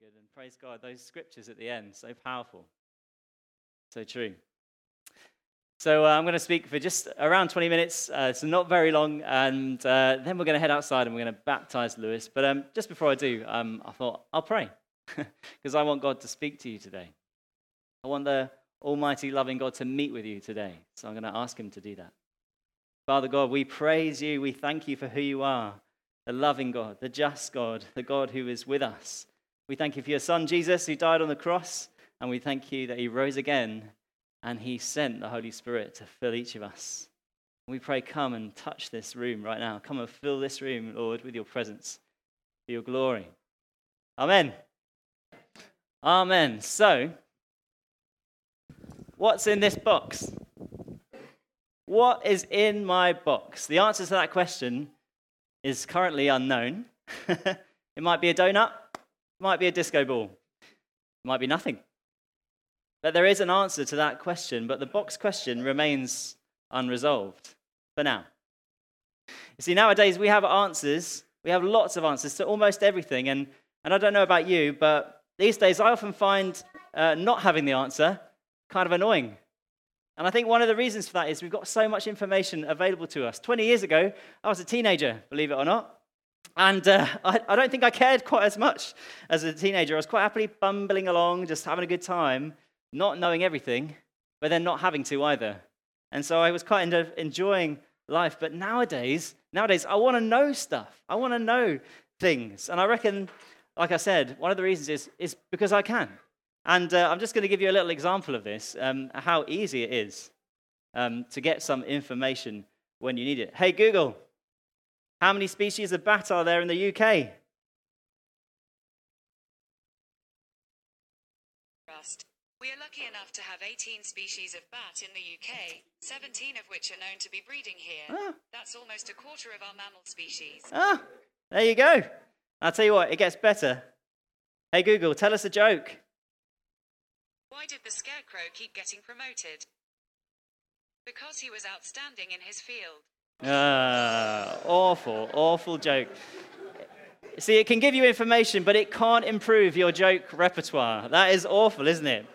Good. And praise God, those scriptures at the end, so powerful. So true. So uh, I'm going to speak for just around 20 minutes. Uh, not very long. And uh, then we're going to head outside and we're going to baptize Lewis. But um, just before I do, um, I thought I'll pray because I want God to speak to you today. I want the Almighty, loving God to meet with you today. So I'm going to ask Him to do that. Father God, we praise you. We thank you for who you are the loving God, the just God, the God who is with us. We thank you for your Son, Jesus, who died on the cross. And we thank you that He rose again and He sent the Holy Spirit to fill each of us. We pray, come and touch this room right now. Come and fill this room, Lord, with your presence, for your glory. Amen. Amen. So, what's in this box? What is in my box? The answer to that question is currently unknown. it might be a donut, might be a disco ball, it might be nothing. But there is an answer to that question, but the box question remains unresolved for now. You see, nowadays we have answers, we have lots of answers to almost everything. And, and I don't know about you, but these days I often find uh, not having the answer kind of annoying. And I think one of the reasons for that is we've got so much information available to us. 20 years ago, I was a teenager, believe it or not. And uh, I, I, don't think I cared quite as much as a teenager. I was quite happily bumbling along, just having a good time, not knowing everything, but then not having to either. And so I was quite enjoying life. But nowadays, nowadays, I want to know stuff. I want to know things. And I reckon, like I said, one of the reasons is, is because I can. And uh, I'm just going to give you a little example of this, um, how easy it is um, to get some information when you need it. Hey, Google, how many species of bat are there in the UK? We are lucky enough to have 18 species of bat in the UK, 17 of which are known to be breeding here. Ah. That's almost a quarter of our mammal species. Ah, there you go. I'll tell you what, it gets better. Hey, Google, tell us a joke. Why did the scarecrow keep getting promoted? Because he was outstanding in his field. Ah, awful, awful joke. See, it can give you information, but it can't improve your joke repertoire. That is awful, isn't it?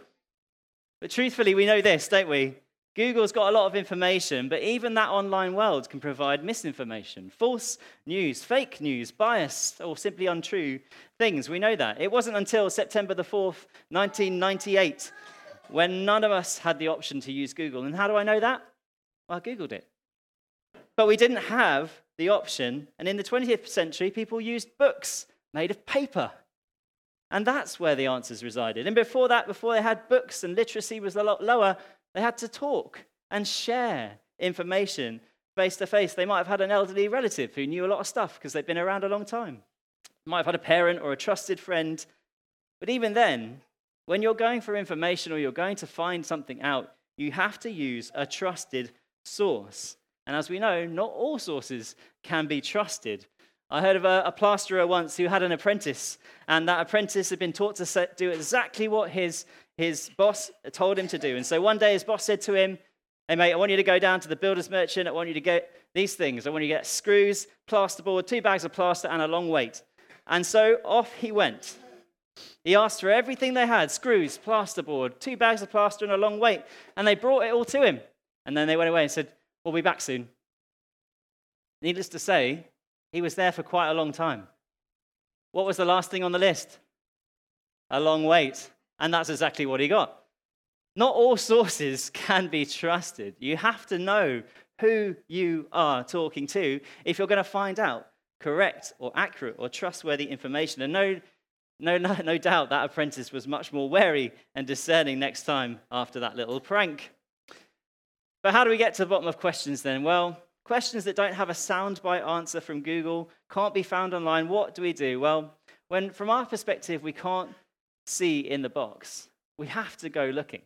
But truthfully, we know this, don't we? Google's got a lot of information, but even that online world can provide misinformation, false news, fake news, biased, or simply untrue things. We know that. It wasn't until September the 4th, 1998, when none of us had the option to use Google. And how do I know that? Well, I Googled it. But we didn't have the option. And in the 20th century, people used books made of paper. And that's where the answers resided. And before that, before they had books and literacy was a lot lower, they had to talk and share information face to face. They might have had an elderly relative who knew a lot of stuff because they'd been around a long time might have had a parent or a trusted friend. But even then, when you're going for information or you're going to find something out, you have to use a trusted source. And as we know, not all sources can be trusted. I heard of a, a, plasterer once who had an apprentice, and that apprentice had been taught to set, do exactly what his, his boss told him to do. And so one day his boss said to him, Hey, mate, I want you to go down to the builder's merchant. I want you to get these things. I want you to get screws, plasterboard, two bags of plaster, and a long weight. And so off he went. He asked for everything they had screws, plasterboard, two bags of plaster, and a long weight. And they brought it all to him. And then they went away and said, We'll be back soon. Needless to say, he was there for quite a long time. What was the last thing on the list? A long wait. And that's exactly what he got. Not all sources can be trusted. You have to know who you are talking to if you're going to find out correct or accurate or trustworthy information. And no, no, no, no doubt that apprentice was much more wary and discerning next time after that little prank. But how do we get to the bottom of questions then? Well, questions that don't have a soundbite answer from Google can't be found online. What do we do? Well, when from our perspective we can't see in the box, we have to go looking.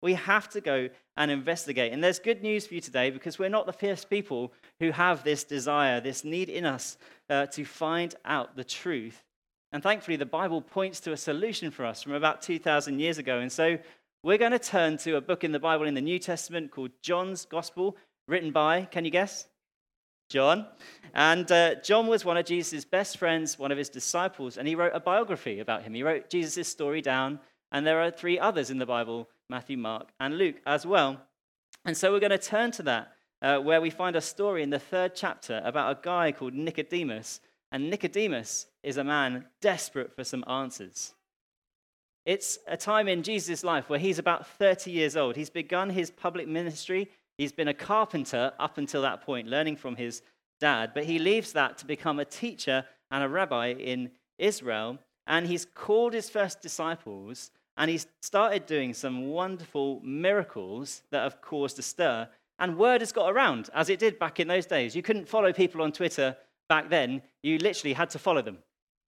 We have to go and investigate. And there's good news for you today because we're not the first people who have this desire, this need in us uh, to find out the truth. And thankfully, the Bible points to a solution for us from about 2,000 years ago. And so we're going to turn to a book in the Bible in the New Testament called John's Gospel, written by, can you guess? John. And uh, John was one of Jesus' best friends, one of his disciples, and he wrote a biography about him. He wrote Jesus' story down, and there are three others in the Bible Matthew, Mark, and Luke as well. And so we're going to turn to that, uh, where we find a story in the third chapter about a guy called Nicodemus. And Nicodemus is a man desperate for some answers. It's a time in Jesus' life where he's about 30 years old. He's begun his public ministry. He's been a carpenter up until that point, learning from his dad, but he leaves that to become a teacher and a rabbi in Israel. And he's called his first disciples and he's started doing some wonderful miracles that have caused a stir. And word has got around, as it did back in those days. You couldn't follow people on Twitter back then, you literally had to follow them.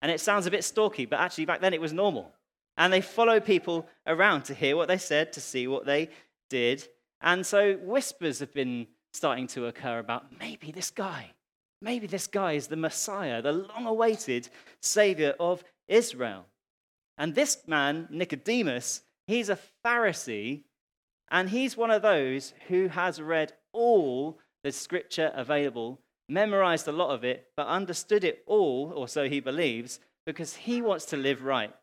And it sounds a bit stalky, but actually back then it was normal. And they follow people around to hear what they said, to see what they did. And so whispers have been starting to occur about maybe this guy, maybe this guy is the Messiah, the long awaited Savior of Israel. And this man, Nicodemus, he's a Pharisee, and he's one of those who has read all the scripture available, memorized a lot of it, but understood it all, or so he believes, because he wants to live right.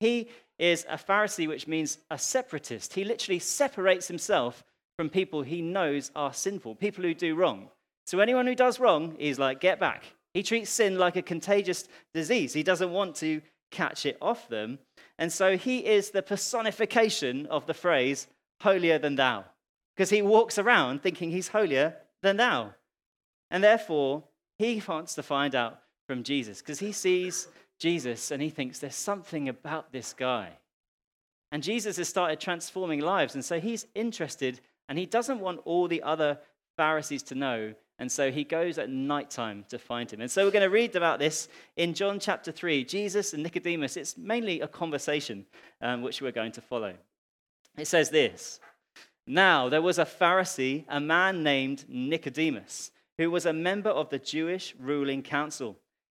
He is a Pharisee, which means a separatist. He literally separates himself from people he knows are sinful, people who do wrong. So anyone who does wrong, he's like, get back. He treats sin like a contagious disease. He doesn't want to catch it off them. And so he is the personification of the phrase, holier than thou, because he walks around thinking he's holier than thou. And therefore, he wants to find out from Jesus because he sees Jesus and he thinks there's something about this guy. And Jesus has started transforming lives. And so he's interested and he doesn't want all the other Pharisees to know and so he goes at nighttime to find him. And so we're going to read about this in John chapter 3. Jesus and Nicodemus, it's mainly a conversation um, which we're going to follow. It says this Now there was a Pharisee, a man named Nicodemus, who was a member of the Jewish ruling council.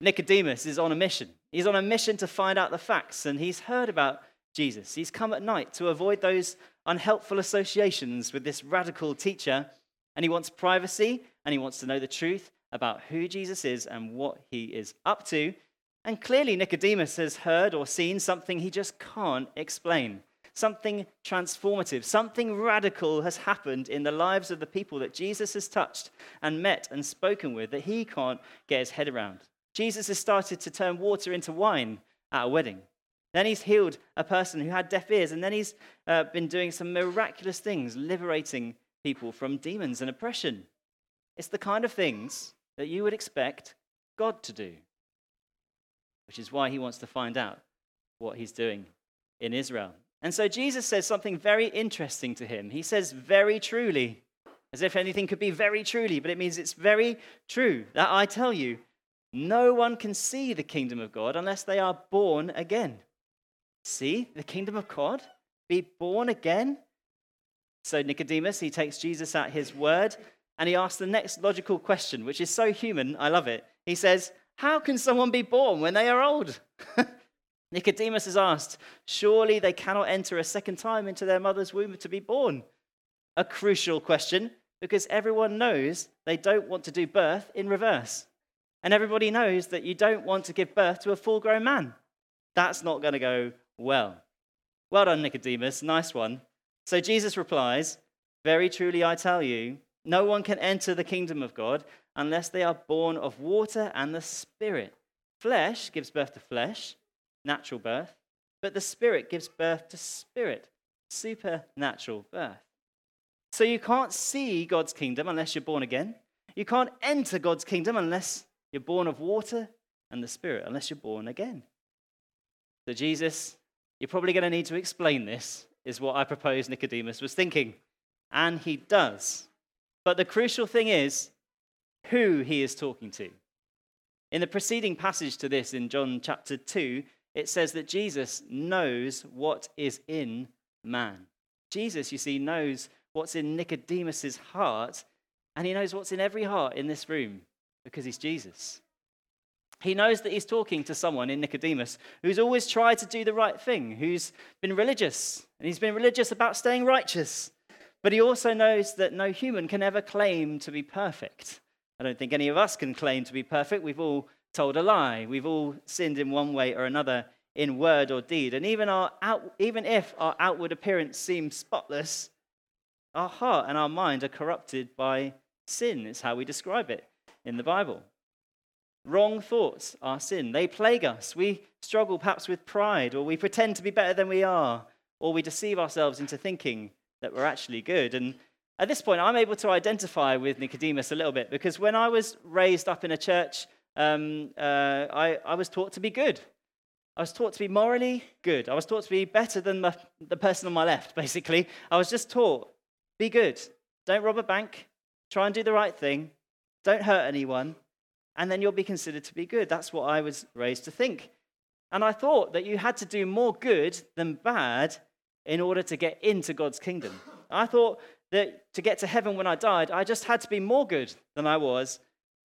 Nicodemus is on a mission. He's on a mission to find out the facts, and he's heard about Jesus. He's come at night to avoid those unhelpful associations with this radical teacher, and he wants privacy and he wants to know the truth about who Jesus is and what he is up to. And clearly, Nicodemus has heard or seen something he just can't explain. Something transformative, something radical has happened in the lives of the people that Jesus has touched and met and spoken with that he can't get his head around. Jesus has started to turn water into wine at a wedding. Then he's healed a person who had deaf ears, and then he's uh, been doing some miraculous things, liberating people from demons and oppression. It's the kind of things that you would expect God to do, which is why he wants to find out what he's doing in Israel. And so Jesus says something very interesting to him. He says, very truly, as if anything could be very truly, but it means it's very true that I tell you, no one can see the kingdom of God unless they are born again. See the kingdom of God? Be born again? So Nicodemus, he takes Jesus at his word and he asks the next logical question, which is so human, I love it. He says, How can someone be born when they are old? Nicodemus is asked, Surely they cannot enter a second time into their mother's womb to be born? A crucial question because everyone knows they don't want to do birth in reverse. And everybody knows that you don't want to give birth to a full grown man. That's not going to go well. Well done, Nicodemus. Nice one. So Jesus replies, Very truly I tell you, No one can enter the kingdom of God unless they are born of water and the Spirit. Flesh gives birth to flesh, natural birth, but the Spirit gives birth to spirit, supernatural birth. So you can't see God's kingdom unless you're born again. You can't enter God's kingdom unless you're born of water and the Spirit, unless you're born again. So, Jesus, you're probably going to need to explain this, is what I propose Nicodemus was thinking. And he does. But the crucial thing is who he is talking to. In the preceding passage to this in John chapter 2, it says that Jesus knows what is in man. Jesus, you see, knows what's in Nicodemus's heart, and he knows what's in every heart in this room because he's Jesus. He knows that he's talking to someone in Nicodemus who's always tried to do the right thing, who's been religious, and he's been religious about staying righteous. But he also knows that no human can ever claim to be perfect. I don't think any of us can claim to be perfect. We've all told a lie. We've all sinned in one way or another in word or deed. And even, our out, even if our outward appearance seems spotless, our heart and our mind are corrupted by sin, is how we describe it in the Bible. Wrong thoughts are sin. They plague us. We struggle perhaps with pride, or we pretend to be better than we are, or we deceive ourselves into thinking that we're actually good. And at this point, I'm able to identify with Nicodemus a little bit because when I was raised up in a church, um, uh, I, I was taught to be good. I was taught to be morally good. I was taught to be better than the, the person on my left, basically. I was just taught be good. Don't rob a bank. Try and do the right thing. Don't hurt anyone. And then you'll be considered to be good. That's what I was raised to think. And I thought that you had to do more good than bad in order to get into God's kingdom. I thought that to get to heaven when I died, I just had to be more good than I was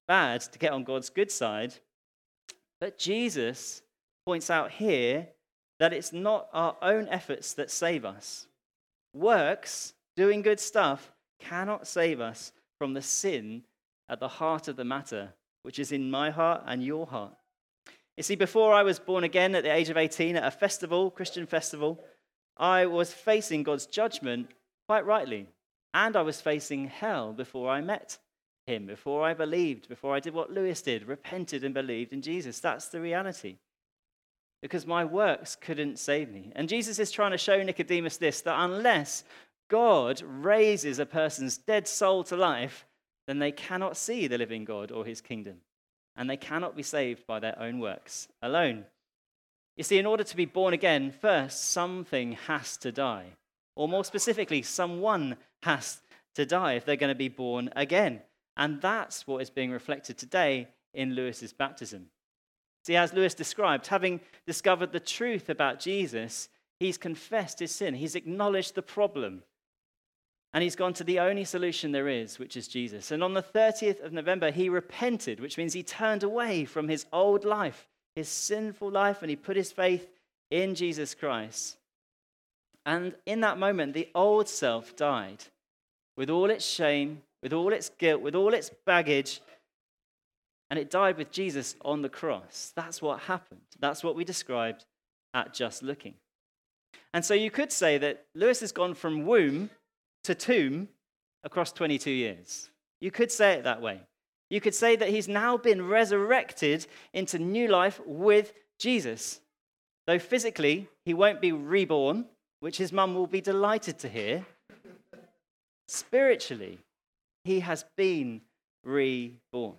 bad to get on God's good side. But Jesus points out here that it's not our own efforts that save us. Works, doing good stuff, cannot save us from the sin at the heart of the matter, which is in my heart and your heart. You see, before I was born again at the age of 18 at a festival, Christian festival, I was facing God's judgment quite rightly. And I was facing hell before I met him, before I believed, before I did what Lewis did, repented and believed in Jesus. That's the reality. Because my works couldn't save me. And Jesus is trying to show Nicodemus this that unless God raises a person's dead soul to life, then they cannot see the living God or his kingdom. And they cannot be saved by their own works alone. You see, in order to be born again, first, something has to die. Or more specifically, someone has to die if they're going to be born again. And that's what is being reflected today in Lewis's baptism. See, as Lewis described, having discovered the truth about Jesus, he's confessed his sin, he's acknowledged the problem, and he's gone to the only solution there is, which is Jesus. And on the 30th of November, he repented, which means he turned away from his old life his sinful life and he put his faith in Jesus Christ. And in that moment, the old self died with all its shame, with all its guilt, with all its baggage, and it died with Jesus on the cross. That's what happened. That's what we described at Just Looking. And so you could say that Lewis has gone from womb to tomb across 22 years. You could say it that way. You could say that he's now been resurrected into new life with Jesus. Though physically he won't be reborn, which his mum will be delighted to hear, spiritually he has been reborn.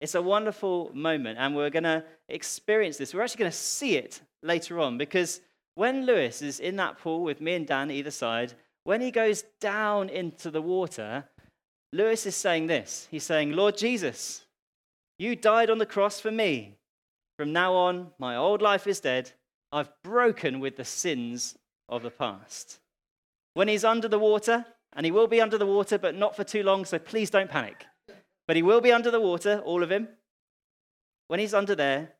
It's a wonderful moment, and we're going to experience this. We're actually going to see it later on because when Lewis is in that pool with me and Dan either side, when he goes down into the water, Lewis is saying this He's saying, Lord Jesus, you died on the cross for me. From now on, my old life is dead. I've broken with the sins of the past. When he's under the water, and he will be under the water, but not for too long, so please don't panic. But he will be under the water, all of him. When he's under there,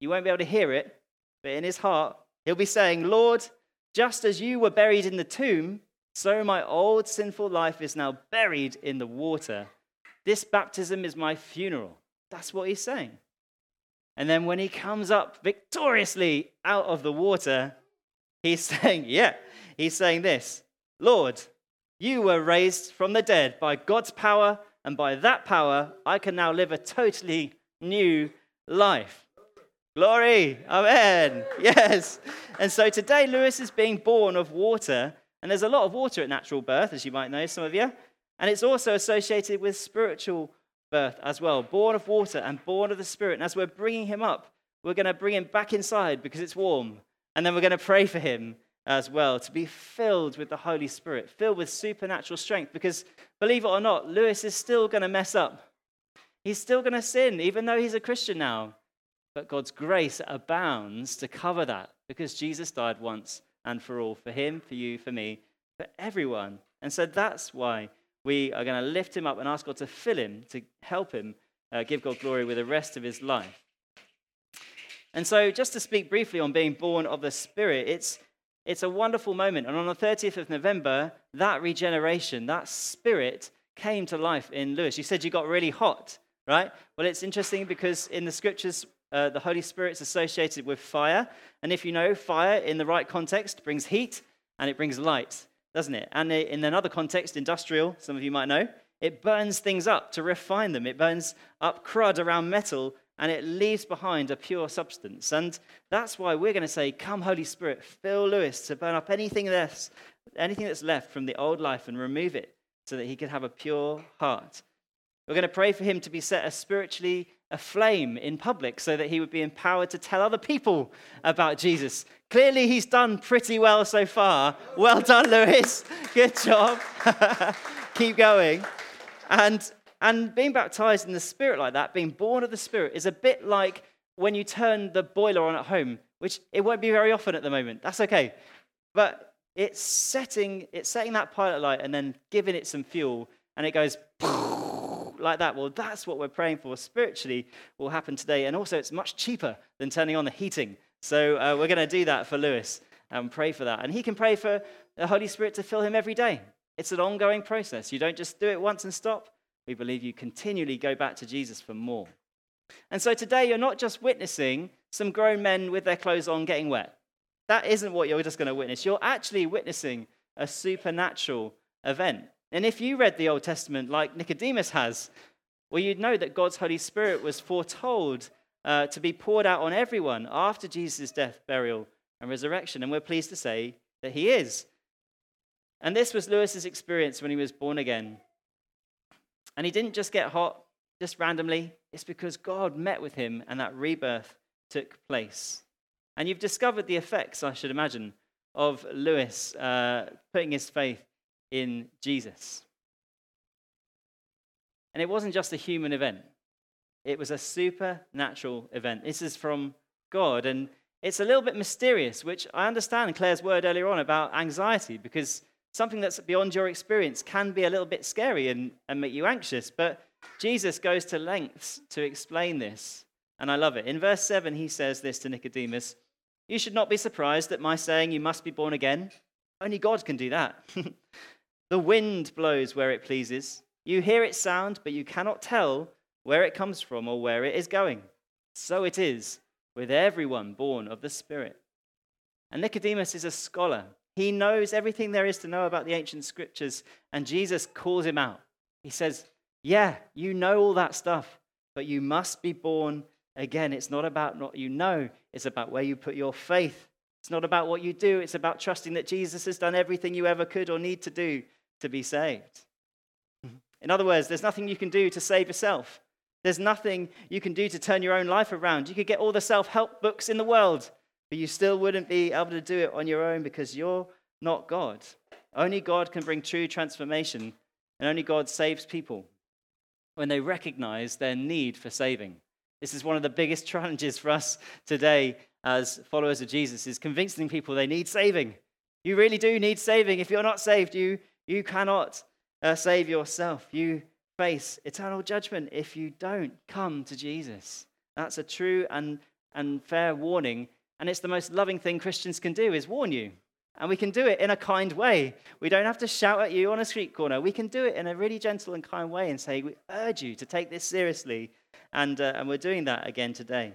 you won't be able to hear it, but in his heart, he'll be saying, Lord, just as you were buried in the tomb, so my old sinful life is now buried in the water. This baptism is my funeral. That's what he's saying. And then when he comes up victoriously out of the water, he's saying, Yeah, he's saying this Lord, You were raised from the dead by God's power, and by that power, I can now live a totally new life. Glory. Amen. Yes. And so today, Lewis is being born of water. And there's a lot of water at natural birth, as you might know, some of you. And it's also associated with spiritual birth as well born of water and born of the Spirit. And as we're bringing him up, we're going to bring him back inside because it's warm. And then we're going to pray for him as well to be filled with the Holy Spirit, filled with supernatural strength. Because believe it or not, Lewis is still going to mess up. He's still going to sin, even though he's a Christian now. But God's grace abounds to cover that because Jesus died once and for all for him, for you, for me, for everyone. And so that's why we are going to lift him up and ask God to fill him, to help him uh, give God glory with the rest of his life. And so, just to speak briefly on being born of the Spirit, it's, it's a wonderful moment. And on the 30th of November, that regeneration, that Spirit came to life in Lewis. You said you got really hot, right? Well, it's interesting because in the scriptures, uh, the Holy Spirit's associated with fire. And if you know, fire in the right context brings heat and it brings light, doesn't it? And in another context, industrial, some of you might know, it burns things up to refine them. It burns up crud around metal and it leaves behind a pure substance. And that's why we're going to say, Come, Holy Spirit, fill Lewis to burn up anything that's, anything that's left from the old life and remove it so that he can have a pure heart. We're going to pray for him to be set as spiritually aflame in public so that he would be empowered to tell other people about Jesus. Clearly, he's done pretty well so far. Well done, Lewis. Good job. Keep going. And and being baptized in the Spirit like that, being born of the Spirit, is a bit like when you turn the boiler on at home, which it won't be very often at the moment. That's okay. But it's setting, it's setting that pilot light and then giving it some fuel, and it goes like that. Well, that's what we're praying for spiritually will happen today. And also, it's much cheaper than turning on the heating. So uh, we're going to do that for Lewis and pray for that. And he can pray for the Holy Spirit to fill him every day. It's an ongoing process. You don't just do it once and stop. We believe you continually go back to Jesus for more. And so today, you're not just witnessing some grown men with their clothes on getting wet. That isn't what you're just going to witness. You're actually witnessing a supernatural event. And if you read the Old Testament like Nicodemus has, well, you'd know that God's Holy Spirit was foretold uh, to be poured out on everyone after Jesus' death, burial, and resurrection. And we're pleased to say that he is. And this was Lewis's experience when he was born again. And he didn't just get hot just randomly, it's because God met with him and that rebirth took place. And you've discovered the effects, I should imagine, of Lewis uh, putting his faith in Jesus. And it wasn't just a human event, it was a supernatural event. This is from God. And it's a little bit mysterious, which I understand Claire's word earlier on about anxiety, because something that's beyond your experience can be a little bit scary and, and make you anxious. But Jesus goes to lengths to explain this. And I love it. In verse 7, he says this to Nicodemus You should not be surprised at my saying you must be born again. Only God can do that. the wind blows where it pleases. You hear its sound, but you cannot tell where it comes from or where it is going. So it is with everyone born of the Spirit. And Nicodemus is a scholar. He knows everything there is to know about the ancient scriptures, and Jesus calls him out. He says, Yeah, you know all that stuff, but you must be born again. It's not about what you know, it's about where you put your faith. It's not about what you do, it's about trusting that Jesus has done everything you ever could or need to do to be saved. Mm-hmm. In other words, there's nothing you can do to save yourself. There's nothing you can do to turn your own life around. You could get all the self help books in the world, but you still wouldn't be able to do it on your own because you're not God. Only God can bring true transformation, and only God saves people when they recognize their need for saving. This is one of the biggest challenges for us today as followers of Jesus is convincing people they need saving. You really do need saving. If you're not saved, you, you cannot uh, save yourself. You face eternal judgment if you don't come to Jesus. That's a true and, and fair warning and it's the most loving thing Christians can do is warn you. And we can do it in a kind way. We don't have to shout at you on a street corner. We can do it in a really gentle and kind way and say, We urge you to take this seriously. And, uh, and we're doing that again today.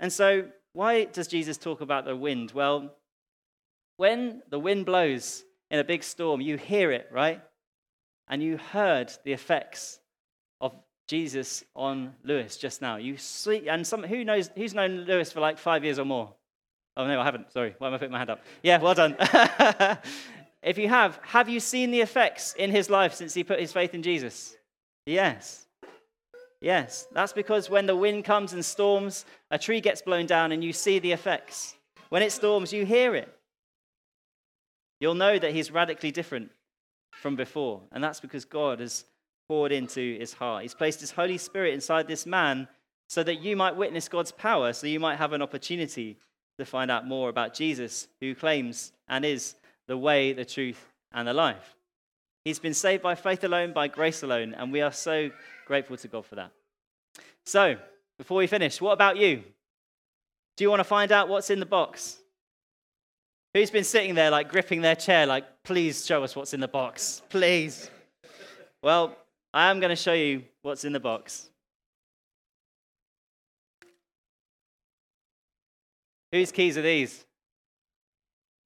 And so, why does Jesus talk about the wind? Well, when the wind blows, in a big storm, you hear it, right? And you heard the effects of Jesus on Lewis just now. You see, and some, who knows, who's known Lewis for like five years or more? Oh, no, I haven't. Sorry. Why am I putting my hand up? Yeah, well done. if you have, have you seen the effects in his life since he put his faith in Jesus? Yes. Yes. That's because when the wind comes and storms, a tree gets blown down and you see the effects. When it storms, you hear it. You'll know that he's radically different from before. And that's because God has poured into his heart. He's placed his Holy Spirit inside this man so that you might witness God's power, so you might have an opportunity to find out more about Jesus, who claims and is the way, the truth, and the life. He's been saved by faith alone, by grace alone, and we are so grateful to God for that. So, before we finish, what about you? Do you want to find out what's in the box? Who's been sitting there, like gripping their chair, like, please show us what's in the box, please? Well, I am going to show you what's in the box. Whose keys are these?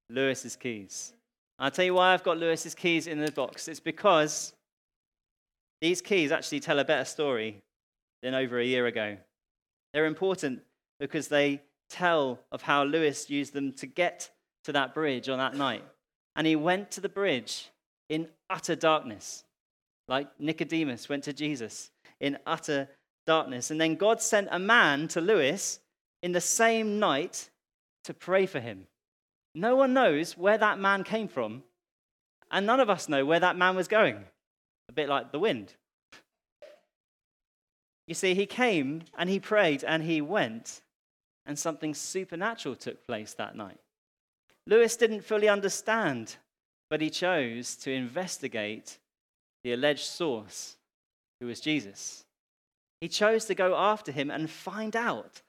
Lewis's keys. I'll tell you why I've got Lewis's keys in the box. It's because these keys actually tell a better story than over a year ago. They're important because they tell of how Lewis used them to get to that bridge on that night. And he went to the bridge in utter darkness, like Nicodemus went to Jesus in utter darkness. And then God sent a man to Lewis in the same night to pray for him. No one knows where that man came from, and none of us know where that man was going. A bit like the wind. You see, he came and he prayed and he went, and something supernatural took place that night. Lewis didn't fully understand, but he chose to investigate the alleged source, who was Jesus. He chose to go after him and find out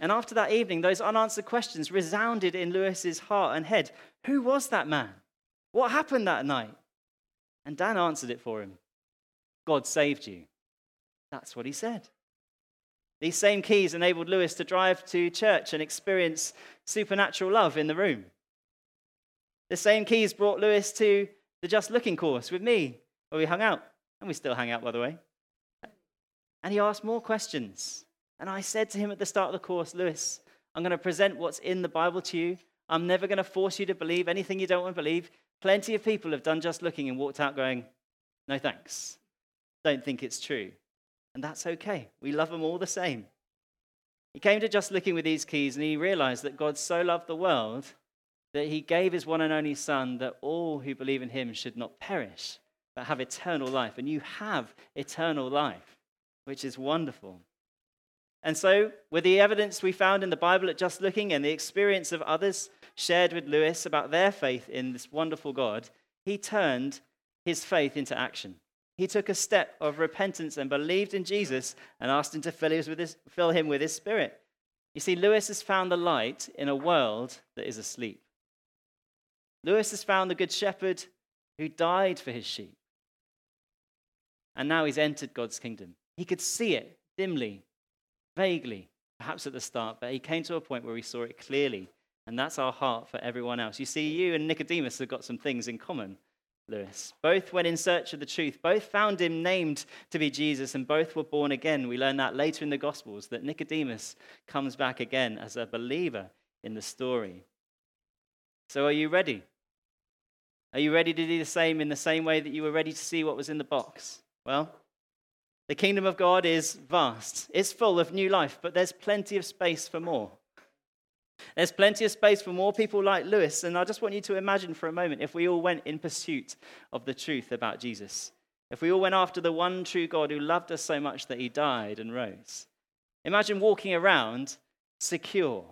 and after that evening, those unanswered questions resounded in Lewis's heart and head. Who was that man? What happened that night? And Dan answered it for him God saved you. That's what he said. These same keys enabled Lewis to drive to church and experience supernatural love in the room. The same keys brought Lewis to the Just Looking course with me, where we hung out. And we still hang out, by the way. And he asked more questions. And I said to him at the start of the course, Lewis, I'm going to present what's in the Bible to you. I'm never going to force you to believe anything you don't want to believe. Plenty of people have done just looking and walked out going, no thanks. Don't think it's true. And that's okay. We love them all the same. He came to just looking with these keys and he realized that God so loved the world that he gave his one and only Son that all who believe in him should not perish, but have eternal life. And you have eternal life, which is wonderful. And so, with the evidence we found in the Bible at Just Looking and the experience of others shared with Lewis about their faith in this wonderful God, he turned his faith into action. He took a step of repentance and believed in Jesus and asked him to fill, his, fill him with his spirit. You see, Lewis has found the light in a world that is asleep. Lewis has found the Good Shepherd who died for his sheep. And now he's entered God's kingdom. He could see it dimly vaguely, perhaps at the start, but he came to a point where he saw it clearly. And that's our heart for everyone else. You see, you and Nicodemus have got some things in common, Lewis. Both went in search of the truth. Both found him named to be Jesus, and both were born again. We learn that later in the Gospels, that Nicodemus comes back again as a believer in the story. So, are you ready? Are you ready to do the same in the same way that you were ready to see what was in the box? Well, the kingdom of God is vast, it's full of new life, but there's plenty of space for more. There's plenty of space for more people like Lewis. And I just want you to imagine for a moment if we all went in pursuit of the truth about Jesus. If we all went after the one true God who loved us so much that he died and rose. Imagine walking around secure,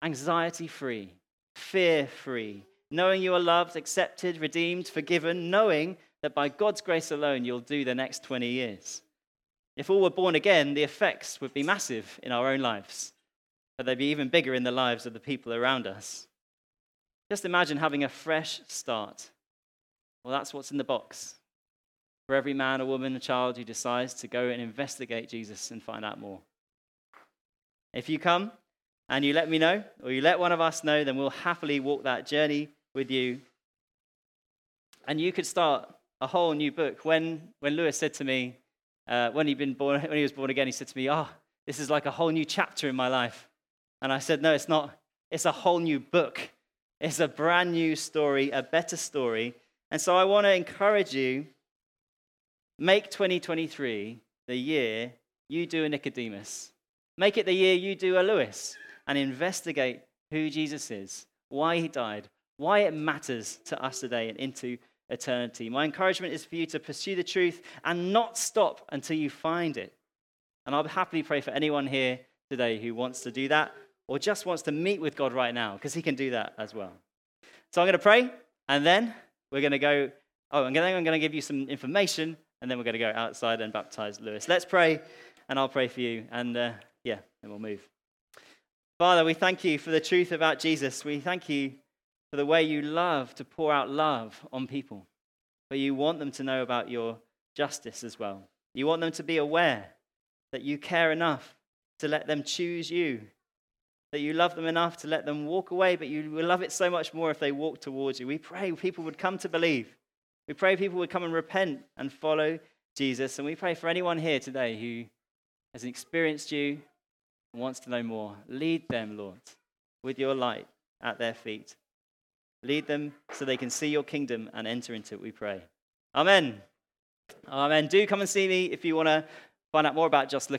anxiety free, fear free, knowing you are loved, accepted, redeemed, forgiven, knowing that by God's grace alone, you'll do the next 20 years. If all were born again, the effects would be massive in our own lives, but they'd be even bigger in the lives of the people around us. Just imagine having a fresh start. Well, that's what's in the box for every man or woman, a child who decides to go and investigate Jesus and find out more. If you come and you let me know, or you let one of us know, then we'll happily walk that journey with you. And you could start a whole new book. When, when Lewis said to me, uh, when, he'd been born, when he was born again, he said to me, Oh, this is like a whole new chapter in my life. And I said, No, it's not. It's a whole new book. It's a brand new story, a better story. And so I want to encourage you make 2023 the year you do a Nicodemus. Make it the year you do a Lewis and investigate who Jesus is, why he died, why it matters to us today and into eternity. My encouragement is for you to pursue the truth and not stop until you find it. And I'll happily pray for anyone here today who wants to do that or just wants to meet with God right now, because he can do that as well. So I'm going to pray, and then we're going to go. Oh, and then I'm going to give you some information, and then we're going to go outside and baptize Lewis. Let's pray, and I'll pray for you. And uh, yeah, then we'll move. Father, we thank you for the truth about Jesus. We thank you for the way you love to pour out love on people, but you want them to know about your justice as well. You want them to be aware that you care enough to let them choose you that you love them enough to let them walk away, but you will love it so much more if they walk towards you. We pray people would come to believe. We pray people would come and repent and follow Jesus. And we pray for anyone here today who has experienced you and wants to know more. Lead them, Lord, with your light at their feet. Lead them so they can see your kingdom and enter into it, we pray. Amen. Amen. Do come and see me if you want to find out more about Just Look.